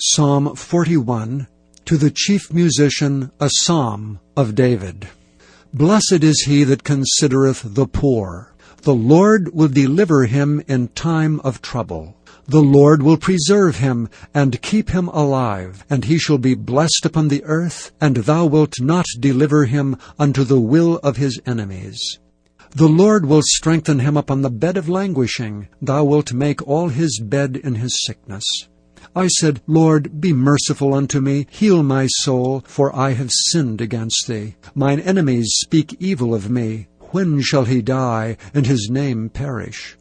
Psalm 41, to the chief musician, a psalm of David. Blessed is he that considereth the poor. The Lord will deliver him in time of trouble. The Lord will preserve him and keep him alive, and he shall be blessed upon the earth, and thou wilt not deliver him unto the will of his enemies. The Lord will strengthen him upon the bed of languishing. Thou wilt make all his bed in his sickness. I said, Lord, be merciful unto me, heal my soul, for I have sinned against thee. Mine enemies speak evil of me. When shall he die, and his name perish?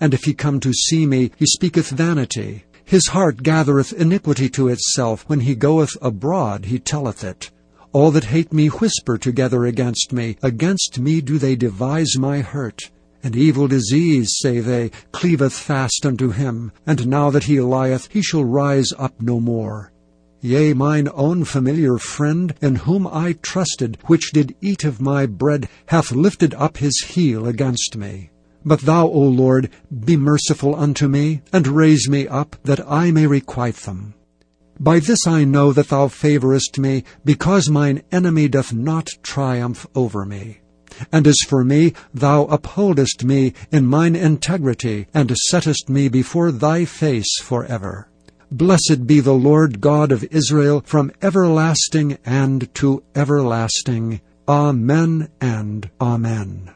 And if he come to see me, he speaketh vanity. His heart gathereth iniquity to itself. When he goeth abroad, he telleth it. All that hate me whisper together against me. Against me do they devise my hurt. And evil disease, say they, cleaveth fast unto him, and now that he lieth, he shall rise up no more. Yea, mine own familiar friend, in whom I trusted, which did eat of my bread, hath lifted up his heel against me. But thou, O Lord, be merciful unto me, and raise me up, that I may requite them. By this I know that thou favorest me, because mine enemy doth not triumph over me. And as for me, thou upholdest me in mine integrity, and settest me before thy face for ever. Blessed be the Lord God of Israel from everlasting and to everlasting. Amen and Amen.